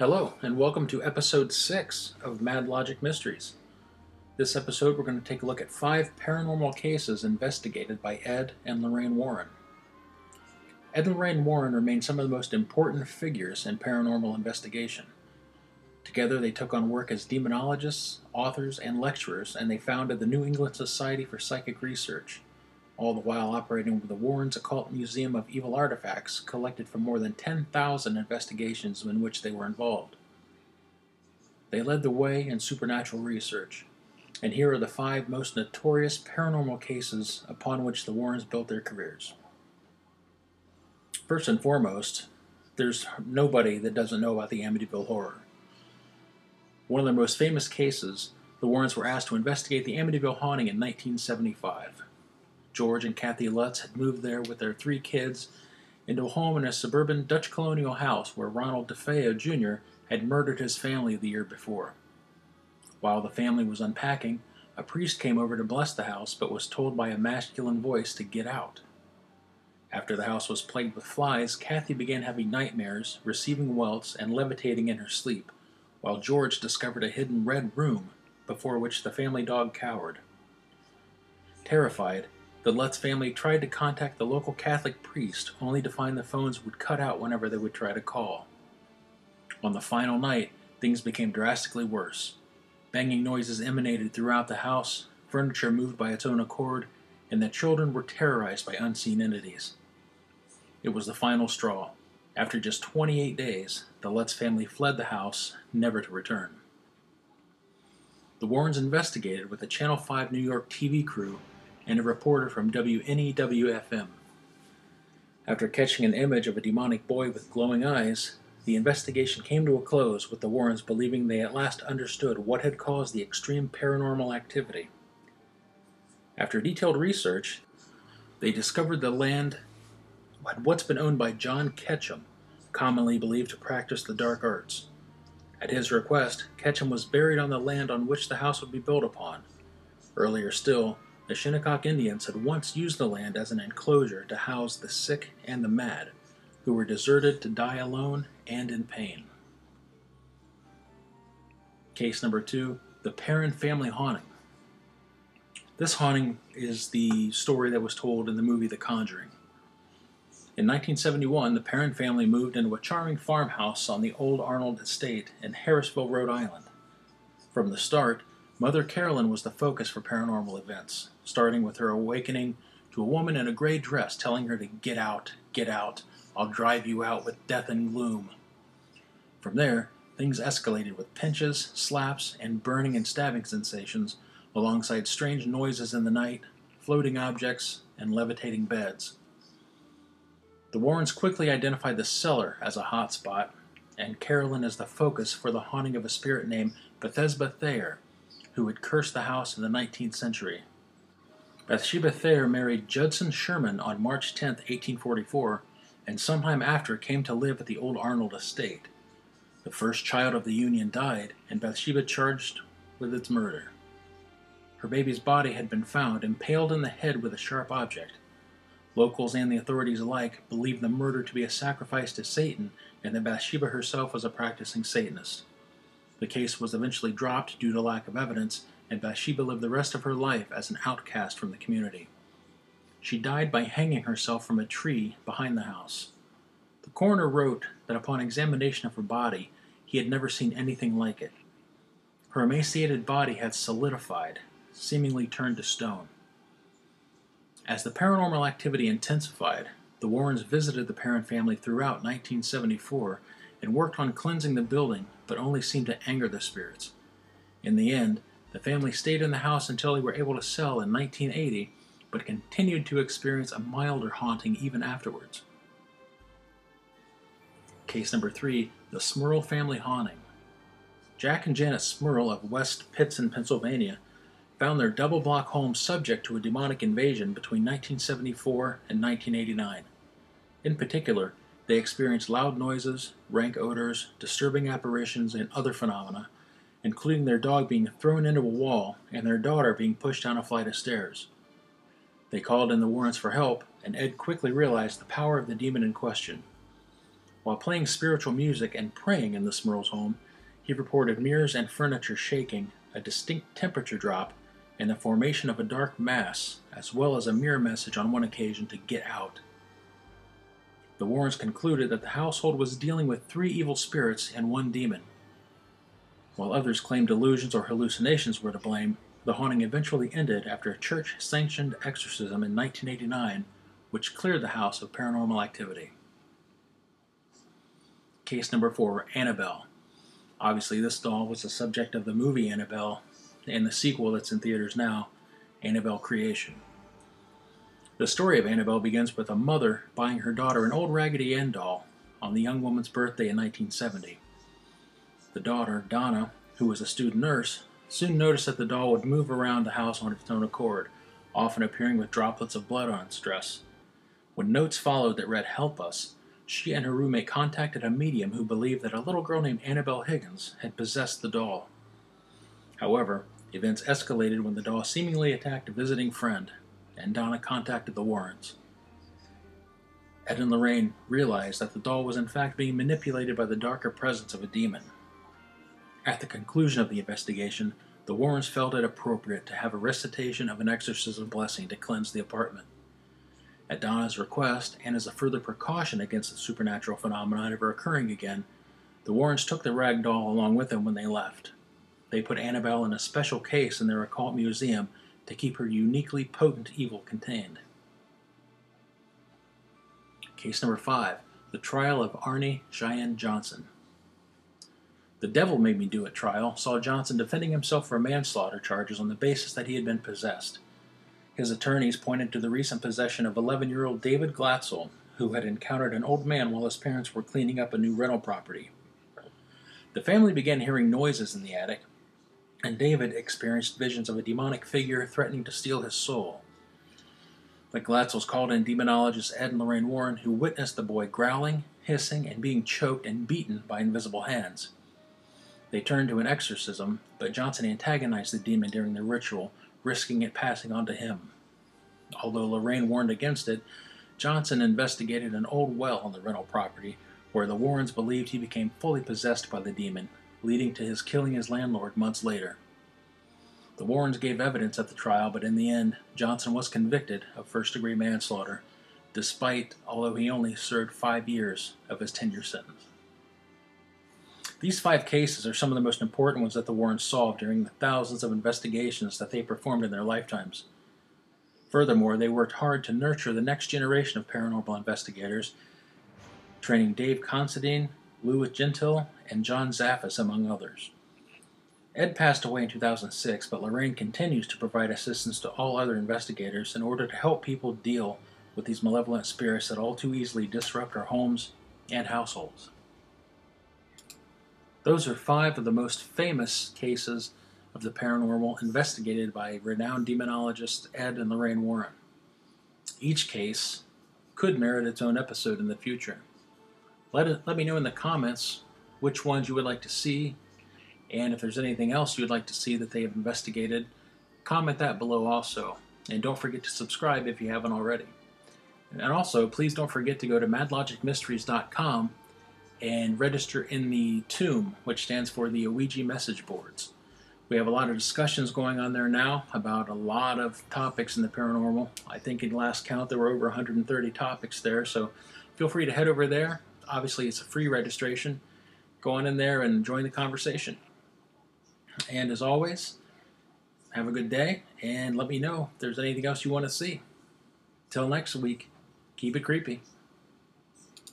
Hello, and welcome to episode 6 of Mad Logic Mysteries. This episode, we're going to take a look at five paranormal cases investigated by Ed and Lorraine Warren. Ed and Lorraine Warren remain some of the most important figures in paranormal investigation. Together, they took on work as demonologists, authors, and lecturers, and they founded the New England Society for Psychic Research, all the while operating with the Warren's Occult Museum of Evil Artifacts, collected from more than 10,000 investigations in which they were involved. They led the way in supernatural research, and here are the five most notorious paranormal cases upon which the Warrens built their careers. First and foremost, there's nobody that doesn't know about the Amityville Horror. One of their most famous cases, the Warrens were asked to investigate the Amityville haunting in 1975. George and Kathy Lutz had moved there with their three kids into a home in a suburban Dutch colonial house where Ronald DeFeo Jr. had murdered his family the year before. While the family was unpacking, a priest came over to bless the house but was told by a masculine voice to get out. After the house was plagued with flies, Kathy began having nightmares, receiving welts, and levitating in her sleep, while George discovered a hidden red room before which the family dog cowered. Terrified, the Lutz family tried to contact the local Catholic priest, only to find the phones would cut out whenever they would try to call. On the final night, things became drastically worse. Banging noises emanated throughout the house, furniture moved by its own accord, and the children were terrorized by unseen entities. It was the final straw. After just 28 days, the Lutz family fled the house, never to return. The Warrens investigated with a Channel 5 New York TV crew and a reporter from WNEW-FM. After catching an image of a demonic boy with glowing eyes, the investigation came to a close with the Warrens believing they at last understood what had caused the extreme paranormal activity. After detailed research, they discovered the land had once been owned by John Ketcham, commonly believed to practice the dark arts. At his request, Ketchum was buried on the land on which the house would be built upon. Earlier still, the Shinnecock Indians had once used the land as an enclosure to house the sick and the mad, who were deserted to die alone and in pain. Case number two The Perron Family Haunting. This haunting is the story that was told in the movie The Conjuring. In 1971, the Perron family moved into a charming farmhouse on the Old Arnold Estate in Harrisville, Rhode Island. From the start, Mother Carolyn was the focus for paranormal events, starting with her awakening to a woman in a gray dress telling her to get out, get out, I'll drive you out with death and gloom. From there, things escalated with pinches, slaps, and burning and stabbing sensations, alongside strange noises in the night, floating objects, and levitating beds. The Warrens quickly identified the cellar as a hot spot, and Carolyn as the focus for the haunting of a spirit named Bethesda Thayer, who had cursed the house in the 19th century. Bathsheba Thayer married Judson Sherman on March 10, 1844, and sometime after came to live at the old Arnold estate. The first child of the union died, and Bathsheba charged with its murder. Her baby's body had been found impaled in the head with a sharp object. Locals and the authorities alike believed the murder to be a sacrifice to Satan and that Bathsheba herself was a practicing Satanist. The case was eventually dropped due to lack of evidence, and Bathsheba lived the rest of her life as an outcast from the community. She died by hanging herself from a tree behind the house. The coroner wrote that upon examination of her body, he had never seen anything like it. Her emaciated body had solidified, seemingly turned to stone. As the paranormal activity intensified, the Warrens visited the Perron family throughout 1974 and worked on cleansing the building, but only seemed to anger the spirits. In the end, the family stayed in the house until they were able to sell in 1980, but continued to experience a milder haunting even afterwards. Case number three The Smurl Family Haunting. Jack and Janet Smurl of West Pittston, Pennsylvania, found their double block home subject to a demonic invasion between 1974 and 1989. In particular, they experienced loud noises, rank odors, disturbing apparitions, and other phenomena, including their dog being thrown into a wall and their daughter being pushed down a flight of stairs. They called in the Warrens for help, and Ed quickly realized the power of the demon in question. While playing spiritual music and praying in the Smurls' home, he reported mirrors and furniture shaking, a distinct temperature drop, and the formation of a dark mass, as well as a mirror message on one occasion to get out. The Warrens concluded that the household was dealing with three evil spirits and one demon. While others claimed delusions or hallucinations were to blame, the haunting eventually ended after a church sanctioned exorcism in 1989, which cleared the house of paranormal activity. Case number four Annabelle. Obviously, this doll was the subject of the movie Annabelle and the sequel that's in theaters now, Annabelle Creation. The story of Annabelle begins with a mother buying her daughter an old Raggedy Ann doll on the young woman's birthday in 1970. The daughter, Donna, who was a student nurse, soon noticed that the doll would move around the house on its own accord, often appearing with droplets of blood on its dress. When notes followed that read, Help us, she and her roommate contacted a medium who believed that a little girl named Annabelle Higgins had possessed the doll. However, events escalated when the doll seemingly attacked a visiting friend, and Donna contacted the Warrens. Ed and Lorraine realized that the doll was in fact being manipulated by the darker presence of a demon. At the conclusion of the investigation, the Warrens felt it appropriate to have a recitation of an exorcism blessing to cleanse the apartment. At Donna's request, and as a further precaution against the supernatural phenomenon ever occurring again, the Warrens took the rag doll along with them when they left. They put Annabelle in a special case in their occult museum to keep her uniquely potent evil contained. Case number five The Trial of Arne Cheyenne Johnson. The Devil Made Me Do It trial saw Johnson defending himself for manslaughter charges on the basis that he had been possessed. His attorneys pointed to the recent possession of 11 year old David Glatzel, who had encountered an old man while his parents were cleaning up a new rental property. The family began hearing noises in the attic, and David experienced visions of a demonic figure threatening to steal his soul. The Glatzels called in demonologist Ed and Lorraine Warren, who witnessed the boy growling, hissing, and being choked and beaten by invisible hands. They turned to an exorcism, but Johnson antagonized the demon during the ritual, risking it passing on to him. Although Lorraine warned against it, Johnson investigated an old well on the rental property where the Warrens believed he became fully possessed by the demon, leading to his killing his landlord months later. The Warrens gave evidence at the trial, but in the end, Johnson was convicted of first degree manslaughter, despite although he only served five years of his 10 year sentence. These five cases are some of the most important ones that the Warrens solved during the thousands of investigations that they performed in their lifetimes. Furthermore, they worked hard to nurture the next generation of paranormal investigators, training Dave Considine, Louis Gentile, and John Zaffis, among others. Ed passed away in 2006, but Lorraine continues to provide assistance to all other investigators in order to help people deal with these malevolent spirits that all too easily disrupt our homes and households. Those are five of the most famous cases of the paranormal investigated by renowned demonologists Ed and Lorraine Warren. Each case could merit its own episode in the future. Let, it, let me know in the comments which ones you would like to see, and if there's anything else you'd like to see that they have investigated, comment that below also. And don't forget to subscribe if you haven't already. And also, please don't forget to go to madlogicmysteries.com and register in the Tomb, which stands for the Ouija message boards. We have a lot of discussions going on there now about a lot of topics in the paranormal. I think in last count there were over 130 topics there, so feel free to head over there. Obviously, it's a free registration. Go on in there and join the conversation. And as always, have a good day and let me know if there's anything else you want to see. Till next week, keep it creepy.